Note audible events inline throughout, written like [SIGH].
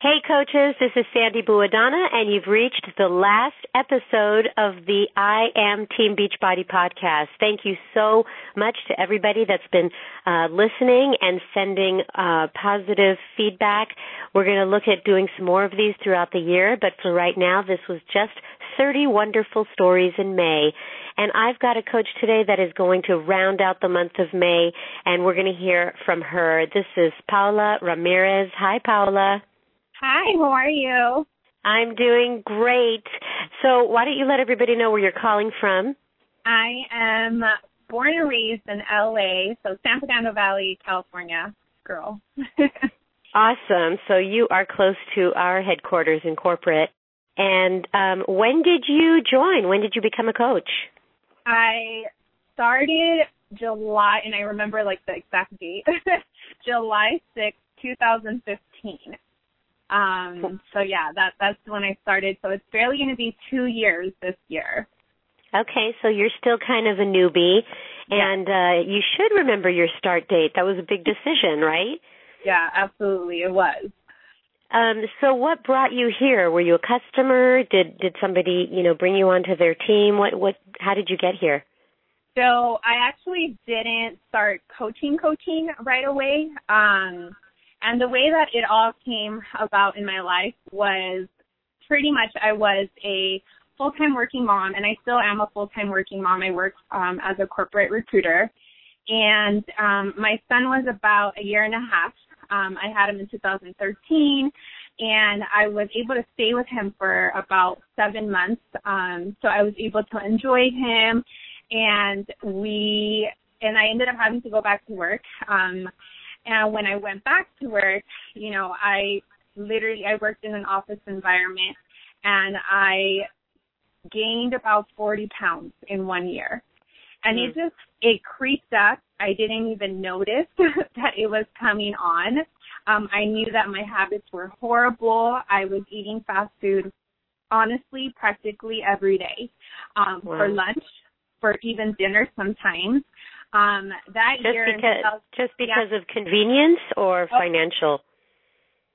Hey coaches, this is Sandy Buadana and you've reached the last episode of the I Am Team Beachbody podcast. Thank you so much to everybody that's been uh, listening and sending uh, positive feedback. We're going to look at doing some more of these throughout the year, but for right now, this was just 30 wonderful stories in May. And I've got a coach today that is going to round out the month of May and we're going to hear from her. This is Paula Ramirez. Hi Paula. Hi, how are you? I'm doing great. So, why don't you let everybody know where you're calling from? I am born and raised in LA, so San Fernando Valley, California girl. [LAUGHS] awesome. So, you are close to our headquarters in corporate. And um, when did you join? When did you become a coach? I started July, and I remember like the exact date [LAUGHS] July 6, 2015. Um, so yeah, that that's when I started. So it's barely going to be two years this year. Okay, so you're still kind of a newbie, and uh, you should remember your start date. That was a big decision, right? Yeah, absolutely, it was. Um, so what brought you here? Were you a customer? Did did somebody, you know, bring you onto their team? What what how did you get here? So I actually didn't start coaching coaching right away. Um and the way that it all came about in my life was pretty much I was a full-time working mom and I still am a full-time working mom. I work um, as a corporate recruiter and um, my son was about a year and a half. Um, I had him in 2013 and I was able to stay with him for about seven months. Um, so I was able to enjoy him and we, and I ended up having to go back to work. Um, and when I went back to work, you know, I literally I worked in an office environment and I gained about 40 pounds in one year. And mm. it just it creeped up. I didn't even notice [LAUGHS] that it was coming on. Um, I knew that my habits were horrible. I was eating fast food honestly practically every day. Um, wow. for lunch, for even dinner sometimes. Um, that just year, because, just because yeah. of convenience or oh, financial.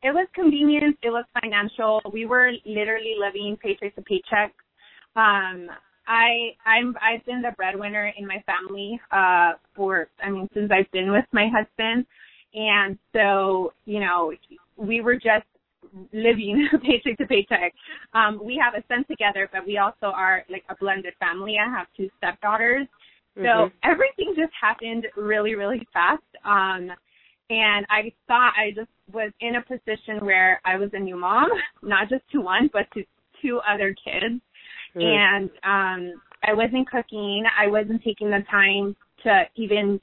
It was convenience. It was financial. We were literally living paycheck to paycheck. Um, I I'm I've been the breadwinner in my family uh for I mean since I've been with my husband and so you know we were just living [LAUGHS] paycheck to paycheck. Um we have a son together but we also are like a blended family. I have two stepdaughters so mm-hmm. everything just happened really, really fast. Um, and I thought I just was in a position where I was a new mom, [LAUGHS] not just to one, but to two other kids. Mm. And um, I wasn't cooking. I wasn't taking the time to even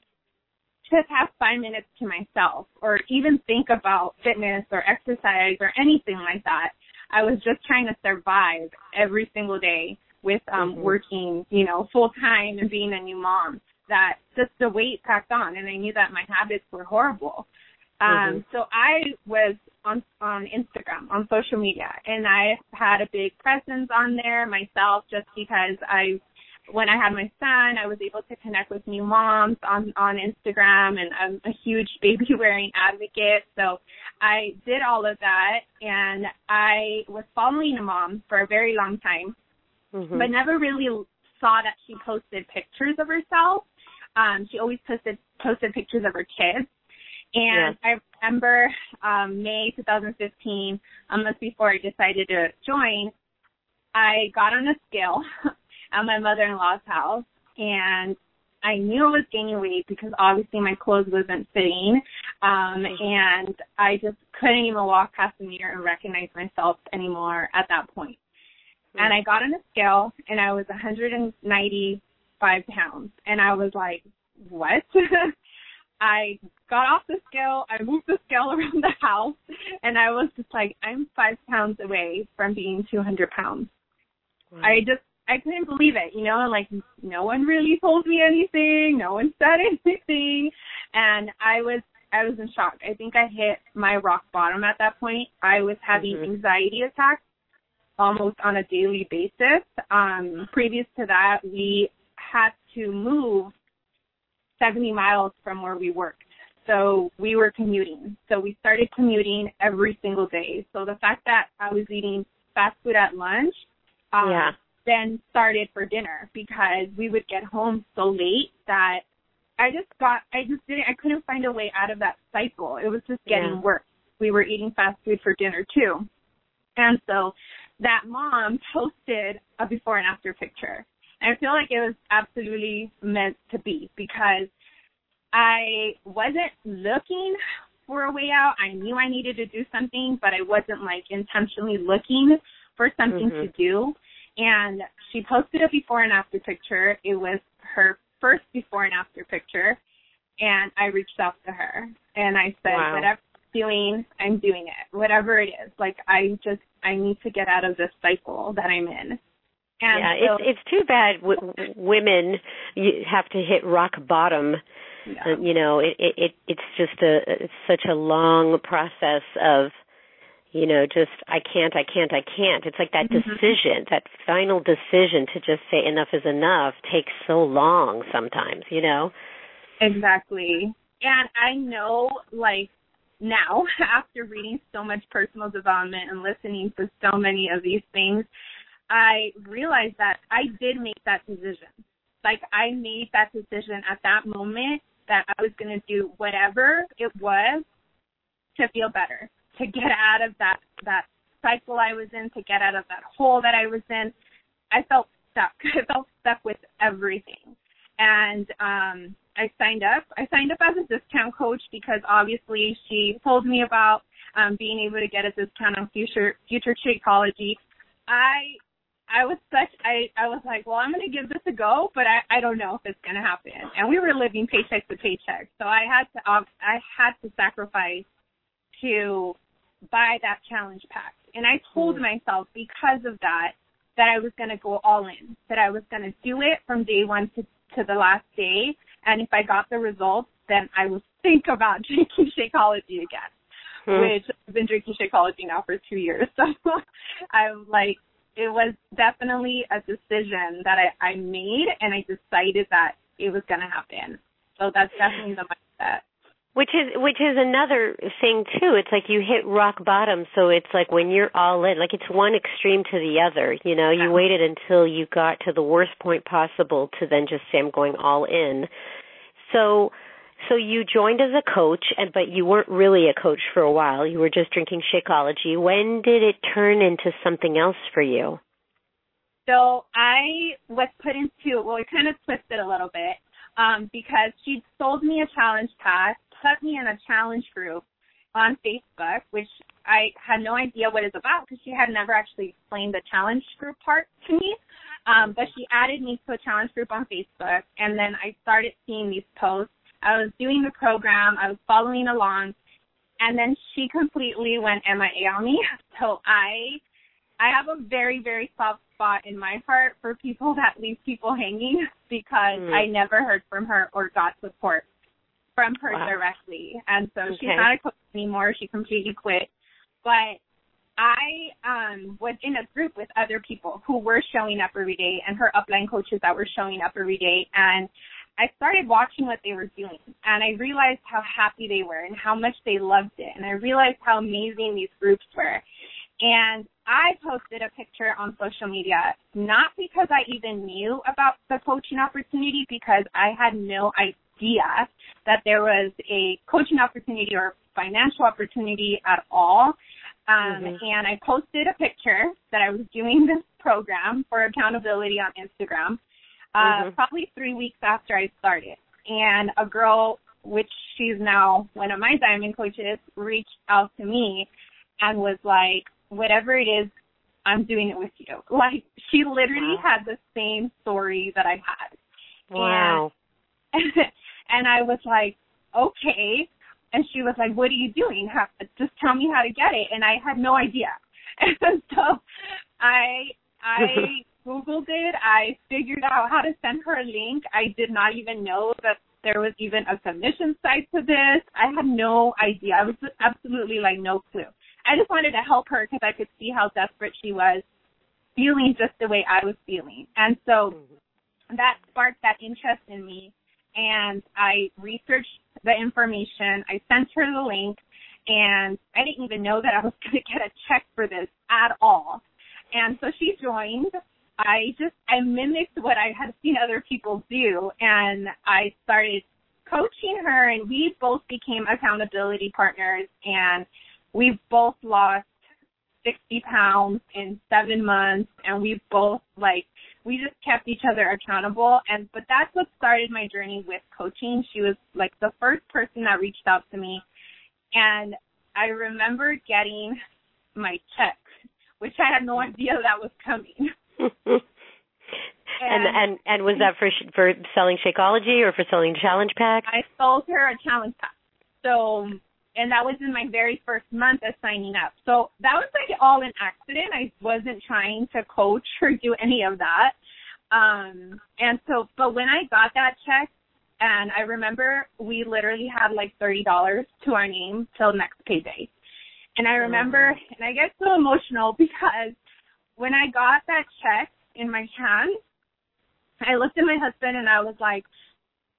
just have five minutes to myself or even think about fitness or exercise or anything like that. I was just trying to survive every single day with um mm-hmm. working, you know, full time and being a new mom that just the weight packed on and I knew that my habits were horrible. Um mm-hmm. so I was on on Instagram, on social media, and I had a big presence on there myself just because I when I had my son, I was able to connect with new moms on on Instagram, and I'm a huge [LAUGHS] baby wearing advocate. So I did all of that, and I was following a mom for a very long time mm-hmm. but never really saw that she posted pictures of herself. Um, she always posted posted pictures of her kids. And yeah. I remember um, May 2015, a month before I decided to join, I got on a scale [LAUGHS] at my mother-in-law's house, and I knew I was gaining weight because obviously my clothes wasn't fitting, um, and I just couldn't even walk past the mirror and recognize myself anymore at that point. And I got on a scale and I was 195 pounds. And I was like, what? [LAUGHS] I got off the scale, I moved the scale [LAUGHS] around the house, and I was just like, I'm five pounds away from being 200 pounds. Wow. I just, I couldn't believe it, you know, like no one really told me anything, no one [LAUGHS] said anything, and I was, I was in shock. I think I hit my rock bottom at that point. I was having mm-hmm. anxiety attacks almost on a daily basis. Um, previous to that, we had to move 70 miles from where we worked. So we were commuting. So we started commuting every single day. So the fact that I was eating fast food at lunch, um, yeah. then started for dinner because we would get home so late that I just got, I just didn't, I couldn't find a way out of that cycle. It was just getting Yeah. worse. We were eating fast food for dinner too. And so that mom [LAUGHS] posted a before and after picture. And I feel like it was absolutely meant to be because I wasn't looking for a way out. I knew I needed to do something, but I wasn't like intentionally looking for something Mhm. to do. And she posted a before and after picture. It was her first before and after picture. And I reached out to her and I said, Wow. whatever doing, I'm doing it. Whatever it is. Like I just, I need to get out of this cycle that I'm in. And yeah, so, it's it's too bad w- women you have to hit rock bottom. yeah. Uh, you know, it, it it it's just a it's such a long process of you know just I can't I can't I can't. It's like that Mhm. decision, that final decision to just say enough is enough takes so long sometimes, you know. Exactly. And I know, like, now, [LAUGHS] after reading so much personal development and listening to so many of these things, I realized that I did make that decision. Like, I made that decision at that moment that I was going to do whatever it was to feel better, to get out of that, that cycle I was in, to get out of that hole that I was in. I felt stuck. [LAUGHS] I felt stuck with everything. And um I signed up. I signed up as a discount coach because obviously she told me about um being able to get a discount on future future Shakeology. I I was such I I was like, well, I'm going to give this a go, but I I don't know if it's going to happen. And we were living paycheck to paycheck, so I had to um, I had to sacrifice to buy that challenge pack. And I told Mm. myself because of that that I was going to go all in, that I was going to do it from day one to to the last day, and if I got the results, then I would [LAUGHS] think about [LAUGHS] drinking Shakeology again Hmm. which I've been drinking Shakeology now for two years. [LAUGHS] So I'm like, it was definitely a decision that I, I made and I decided that it was going to happen. So that's definitely the mindset. Which is which is another thing too. It's like you hit rock bottom, so it's like when you're all in, like it's one extreme to the other. You know, you waited until you got to the worst point possible to then just say I'm going all in. So so you joined as a coach and but you weren't really a coach for a while. You were just drinking Shakeology. When did it turn into something else for you? So I was put into, well, it kind of twisted a little bit um, because she sold me a challenge pack, put me in a challenge group on Facebook, which I had no idea what it's about because she had never actually explained the challenge group part to me. Um, but she added me to a challenge group on Facebook, and then I started seeing these posts. I was doing the program, I was following along, and then she completely went MIA on me. [LAUGHS] So I I have a very, very soft spot in my heart for people that leave people hanging because Mm. I never heard from her or got support from her Wow. directly. And so she's not a coach anymore. She completely quit. But I um was in a group with other people who were showing up every day and her upline coaches that were showing up every day and I started watching what they were doing and I realized how happy they were and how much they loved it and I realized how amazing these groups were. And I posted a picture on social media, not because I even knew about the coaching opportunity, because I had no idea that there was a coaching opportunity or financial opportunity at all. Um, Mhm. And I posted a picture that I was doing this program for accountability on Instagram, uh, Mhm. probably three weeks after I started. And a girl, which she's now one of my diamond coaches, reached out to me and was like, whatever it is, I'm doing it with you. [LAUGHS] Like she literally Wow. had the same story that I had. Wow. and [LAUGHS] I was like, okay. And she was like, what are you doing? How, just tell me how to get it. And I had no idea. And [LAUGHS] so I, I [LAUGHS] Googled it. I figured out how to send her a link. I did not even know that there was even a submission site to this. I had no idea. I was absolutely like no clue. I just wanted to help her because I could see how desperate she was, feeling just the way I was feeling. And so mm-hmm. that sparked that interest in me. And I researched the information. I sent her the link and I didn't even know that I was [LAUGHS] going to get a check for this at all. And so she joined. I just, I mimicked what I had seen other people do and I started coaching her and we both became accountability partners and we both lost 60 pounds in seven months and we both like we just kept each other accountable. And but that's what started my journey with coaching. She was like the first person that reached out to me. And i remember getting my check which i had no idea that was coming. And, and and was that for for selling shakeology or for selling challenge pack? I sold her a challenge pack. So and that was in my very first month of signing up. So that was like all an accident. I wasn't trying to coach or do any of that. Um, and so, but when I got that check, and I remember we literally had like thirty dollars to our name till next payday. And I remember, mm-hmm. and I get so emotional [LAUGHS] because when I got that check in my hand, I looked at my husband and I was like,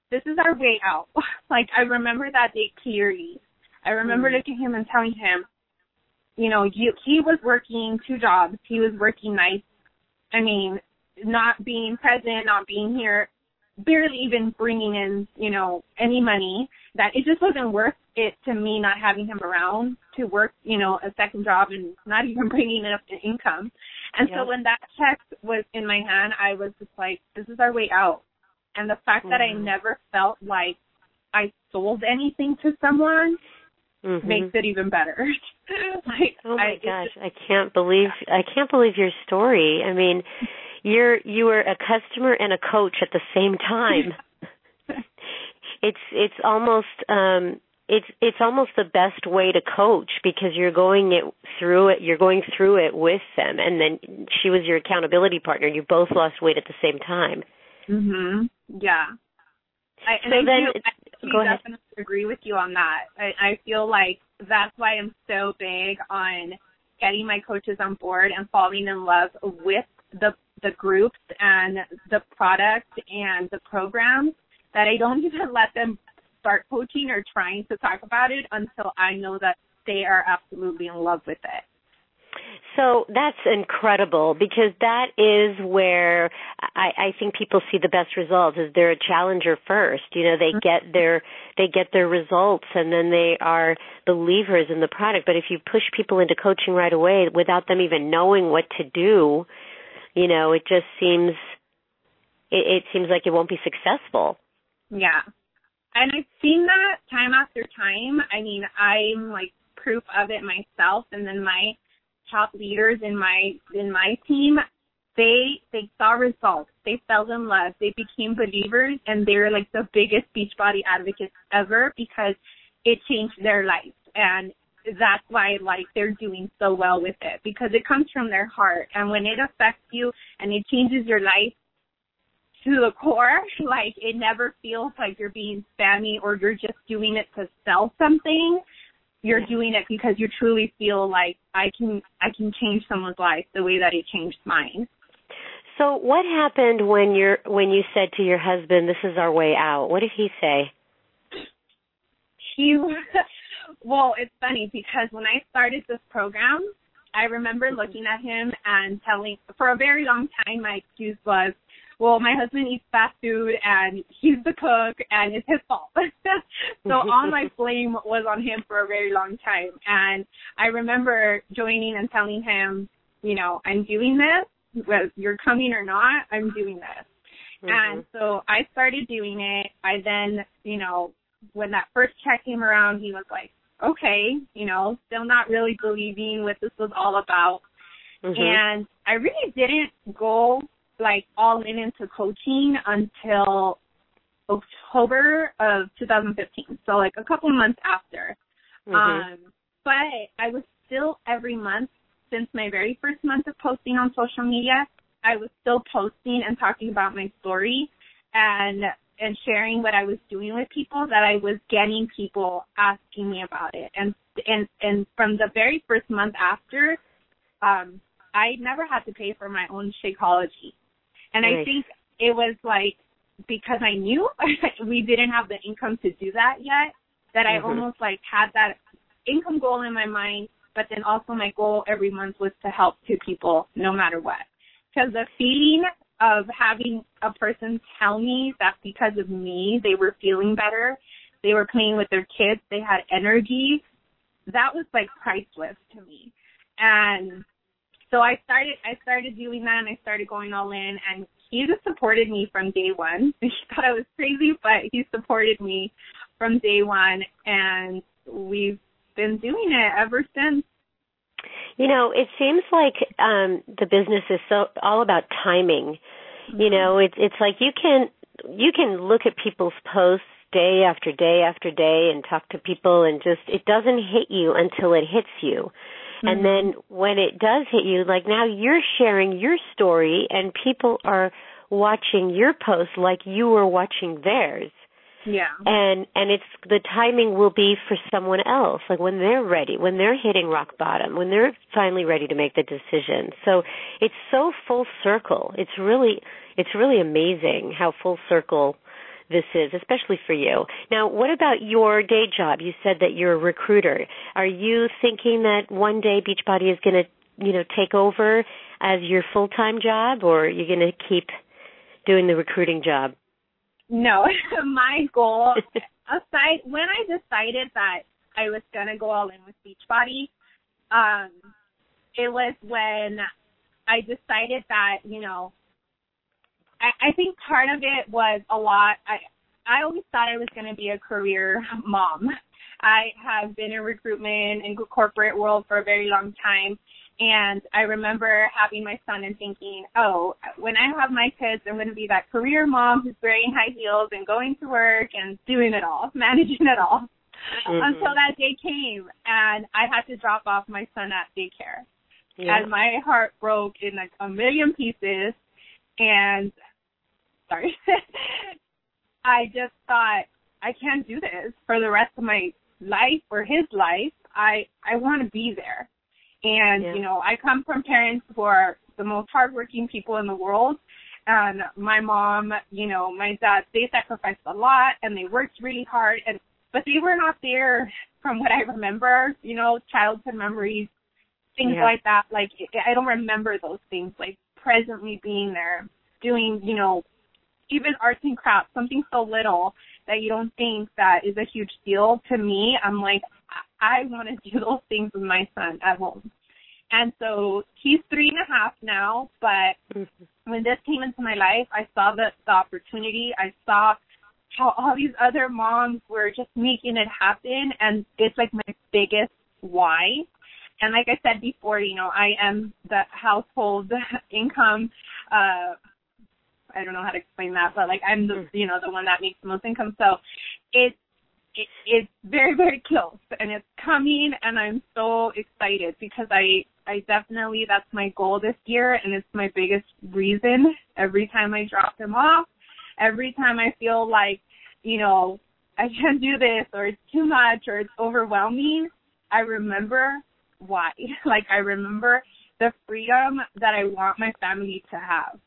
"This is our way out." [LAUGHS] like I remember that day clearly I remember mm looking at him and telling him, you know, you, he was working two jobs. He was working nights. I mean, not being present, not being here, barely even bringing in, you know, any money. That it just wasn't worth it to me not having him around to work, you know, a second job and not [LAUGHS] even bringing enough income. And so when that check was in my hand, I was just like, this is our way out. And the fact mm that I mm-hmm. never felt like I sold anything to someone mm-hmm. makes it even better. [LAUGHS] like, oh my I, gosh, I can't believe I can't believe your story. I mean, you're you were a customer and a coach at the same time. [LAUGHS] it's it's almost um it's it's almost the best way to coach because you're going it through it you're going through it with them and then she was your accountability partner you both lost weight at the same time mhm yeah I, so I then do, I go ahead. definitely agree with you on that. I, I feel like that's why I'm so big on getting my coaches on board and falling in love with the the groups and the product and the programs that I don't [LAUGHS] even let them start coaching or trying to talk about it until I know that they are absolutely in love with it. So that's incredible because that is where I, I think people see the best results is they're a challenger first. You know, they mm-hmm. get their they get their results and then they are believers in the product. But if you push people into coaching right away without them even knowing what to do, you know, it just seems it, it seems like it won't be successful. Yeah. And I've seen that time after time. I mean, I'm like proof of it myself and then my top leaders in my in my team, they they saw results. They fell in love. They became believers, and they're like the biggest Beachbody advocates ever because it changed their life. And that's why like they're doing so well with it because it comes from their heart. And when it affects you and it changes your life to the core, [LAUGHS] like it never feels like you're being spammy or you're just doing it to sell something you're doing it because you truly feel like I can I can change someone's life the way that it changed mine. So what happened when you're when you said to your husband, "This is our way out"? What did he say? He [LAUGHS] well, it's funny because when I started this program, I remember looking at him and telling for a very long time my excuse was, well, my husband eats fast food and he's the cook and it's his fault. [LAUGHS] so all my [LAUGHS] blame was on him for a very long time. And I remember joining and telling him, you know, I'm doing this, whether you're coming or not, I'm doing this. Mm-hmm. And so I started doing it. I then, you know, when that first check came around, he was like, okay, you know, still not really believing what this was all about. Mm-hmm. And I really didn't go like all in into coaching until October of 2015. So like a couple months after. Mm-hmm. Um, but I was still every month since my very first month of posting on social media, I was still posting and talking about my story and and sharing what I was doing with people that I was getting people asking me about it. And and and from the very first month after, um, I never had to pay for my own Shakeology. And nice. I think it was like because I knew [LAUGHS] we didn't have the income to do that yet, that I mm-hmm. almost like had that income goal in my mind, but then also my goal every month was to help two people no matter what. Because the feeling of having a person tell me that because of me they were feeling better, they were playing with their kids, they had energy, that was like priceless to me. And so I started I started doing that and I started going all in and he just supported me from day one. [LAUGHS] He thought I was crazy, but he supported me from day one and we've been doing it ever since. You know, it seems like um the business is so all about timing. Mm-hmm. You know, it's it's like you can you can look at people's posts day after day after day and talk to people and just it doesn't hit you until it hits you. Mm-hmm. And then when it does hit you, like now you're sharing your story and people are watching your post like you were watching theirs. Yeah. And and it's the timing will be for someone else, like when they're ready, when they're hitting rock bottom, when they're finally ready to make the decision. So it's so full circle. It's really it's really amazing how full circle this is, especially for you. Now, what about your day job? You said that you're a recruiter. Are you thinking that one day Beachbody is going to, you know, take over as your full-time job or are you going to keep doing the recruiting job? No, [LAUGHS] my goal [LAUGHS] aside when I decided that I was gonna go all in with Beachbody, um, it was when I decided that you know, I, I think part of it was a lot. I I always thought I was gonna be a career mom. I have been in recruitment and corporate world for a very long time, and I remember having my son and thinking, oh, when I have my kids, I'm going to be that career mom who's wearing high heels and going to work and doing it all, [LAUGHS] managing it all. Mm-hmm. Until that day came and I had to drop off my son at daycare. Yeah. And my heart broke in like a million pieces. And sorry, [LAUGHS] I just thought, I can't do this for the rest of my life or his life. I I want to be there. And, yeah. you know, I come from parents who are the most hardworking people in the world. And my mom, you know, my dad, they sacrificed a lot and they worked really hard and but they were not there from what I remember, you know, childhood memories, things yeah. like that. Like I don't remember those things, like presently being there, doing, you know, even arts and crafts, something so little that you don't think that is a huge deal to me. I'm like, I want to [LAUGHS] do those things with my son at home. And so he's three and a half now, but mm-hmm. when this came into my life, I saw the, the opportunity. I saw how all these other moms were just making it happen, and it's like my biggest why. And like I said before, you know, I am the household [LAUGHS] income. uh I don't know how to explain that, but like I'm the, mm. you know, the one that makes the most income. So it's it, it's very very close and it's coming and i'm so excited because i i definitely that's my goal this year and it's my biggest reason every time i drop him off every time i feel like you know i can't do this or it's too much or it's overwhelming i remember why [LAUGHS] like i remember the freedom that i want my family to have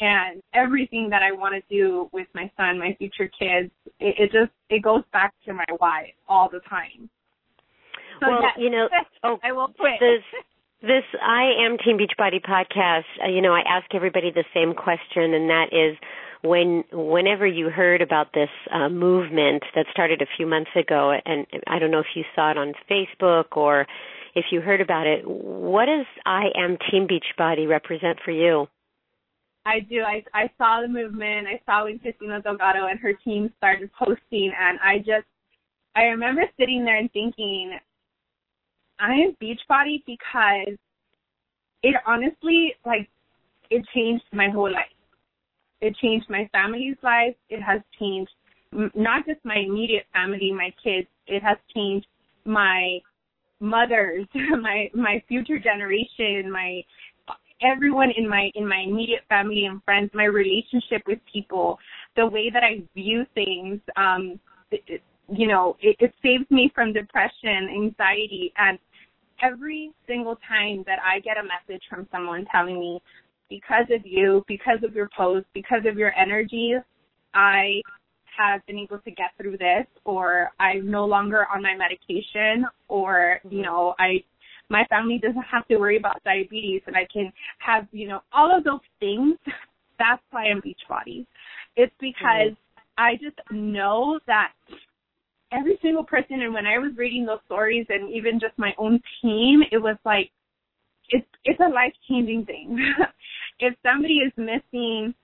and everything that I want to do with my son, my future kids, it, it just it goes back to my why all the time. So well, yes, you know, [LAUGHS] oh, I will quit. This, [LAUGHS] this I am Team Beachbody podcast. Uh, you know, I ask everybody the same question, and that is, when whenever you heard about this uh, movement that started a few months ago, and I don't know if you saw it on Facebook or if you heard about it, what does I am Team Beachbody represent for you? I do. I I saw the movement. I saw when Christina Delgado and her team started posting, and I just I remember sitting there and thinking, I am Beachbody because it honestly like it changed my whole life. It changed my family's life. It has changed not just my immediate family, my kids. It has changed my mothers, [LAUGHS] my my future generation, my everyone in my in my immediate family and friends, my relationship with people, the way that I view things, um, it, you know, it, it saves me from depression, anxiety, and every single time that I get a message from someone telling me, because of you, because of your post, because of your energy, I have been able to get through this or I'm no longer on my medication or, you know, I my family doesn't have to worry about diabetes and I can have, you know, all of those things. [LAUGHS] That's why I'm Beachbody. It's because mm-hmm. I just know that every single person and when I was reading those stories and even just my own team, it was like it's it's a life changing thing. [LAUGHS] if somebody is missing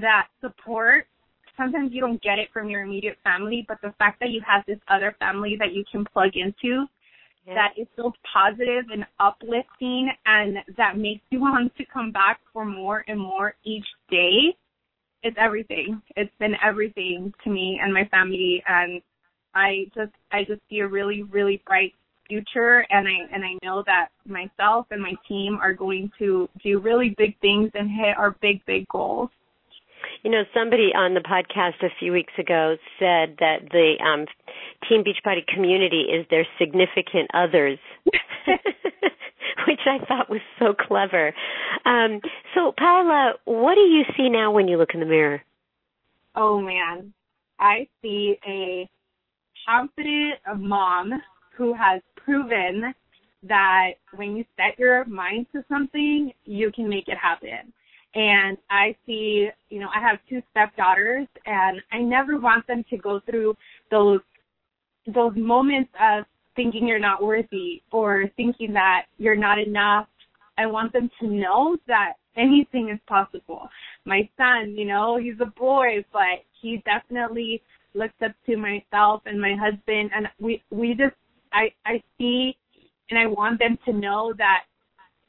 that support, sometimes you don't get it from your immediate family, but the fact that you have this other family that you can plug into yeah. that is so positive and uplifting and that makes you want to come back for more and more each day, it's everything. It's been everything to me and my family and I just I just see a really, really bright future and I and I know that myself and my team are going to do really big things and hit our big big goals. You know, somebody on the podcast a few weeks ago said that the um Team Beachbody community is their significant others. [LAUGHS] Which I thought was so clever. Um, so, Paula, what do you see now when you look in the mirror? Oh man, I see a confident mom who has proven that when you set your mind to something, you can make it happen. And I see, you know, I have two stepdaughters and I never want them to go through those those moments of thinking you're not worthy or thinking that you're not enough. I want them to know that anything is possible. My son, you know, he's a boy, but he definitely looks up to myself and my husband and we we just I I see and I want them to know that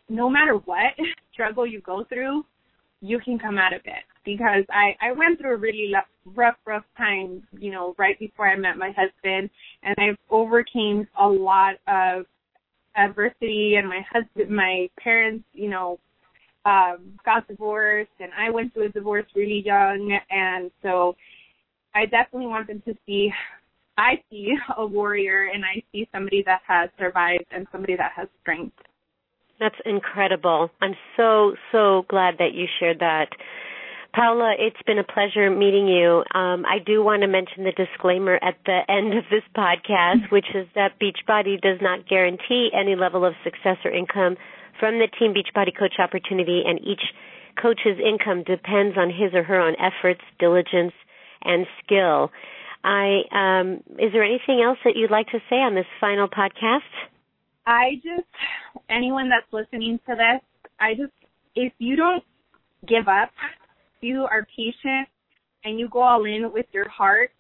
no matter what [LAUGHS] struggle you go through, you can come out of it. Because I I went through a really rough rough time, you know, right before I met my husband. And I overcame a lot of adversity. And my husband my parents, you know, um got divorced. And I went through a divorce really young. And so I definitely want them to see I see a warrior. And I see somebody that has survived and somebody that has strength. That's incredible. I'm so, so glad that you shared that. Paula, it's been a pleasure meeting you. Um, I do want to mention the disclaimer at the end of this podcast, [LAUGHS] which is that Beachbody does not guarantee any level of success or income from the Team Beachbody Coach opportunity, and each coach's income depends on his or her own efforts, diligence, and skill. I um, is there anything else that you'd like to say on this final podcast? I just anyone that's listening to this, I just if you don't give up, you are patient and you go all in with your heart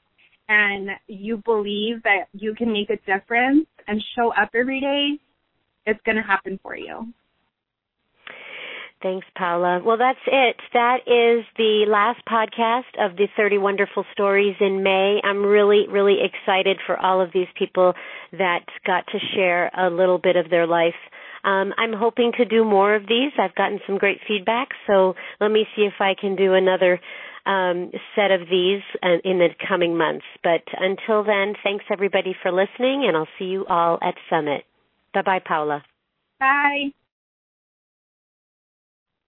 and you believe that you can make a difference and show up every day, it's going to happen for you. Thanks, Paula. Well, that's it. That is the last podcast of the 30 Wonderful Stories in May. I'm really, really excited for all of these people that got to share a little bit of their life. Um, I'm hoping to do more of these. I've gotten some great feedback, so let me see if I can do another um, set of these uh, in the coming months. But until then, thanks everybody for listening, and I'll see you all at Summit. Bye bye, Paula. Bye.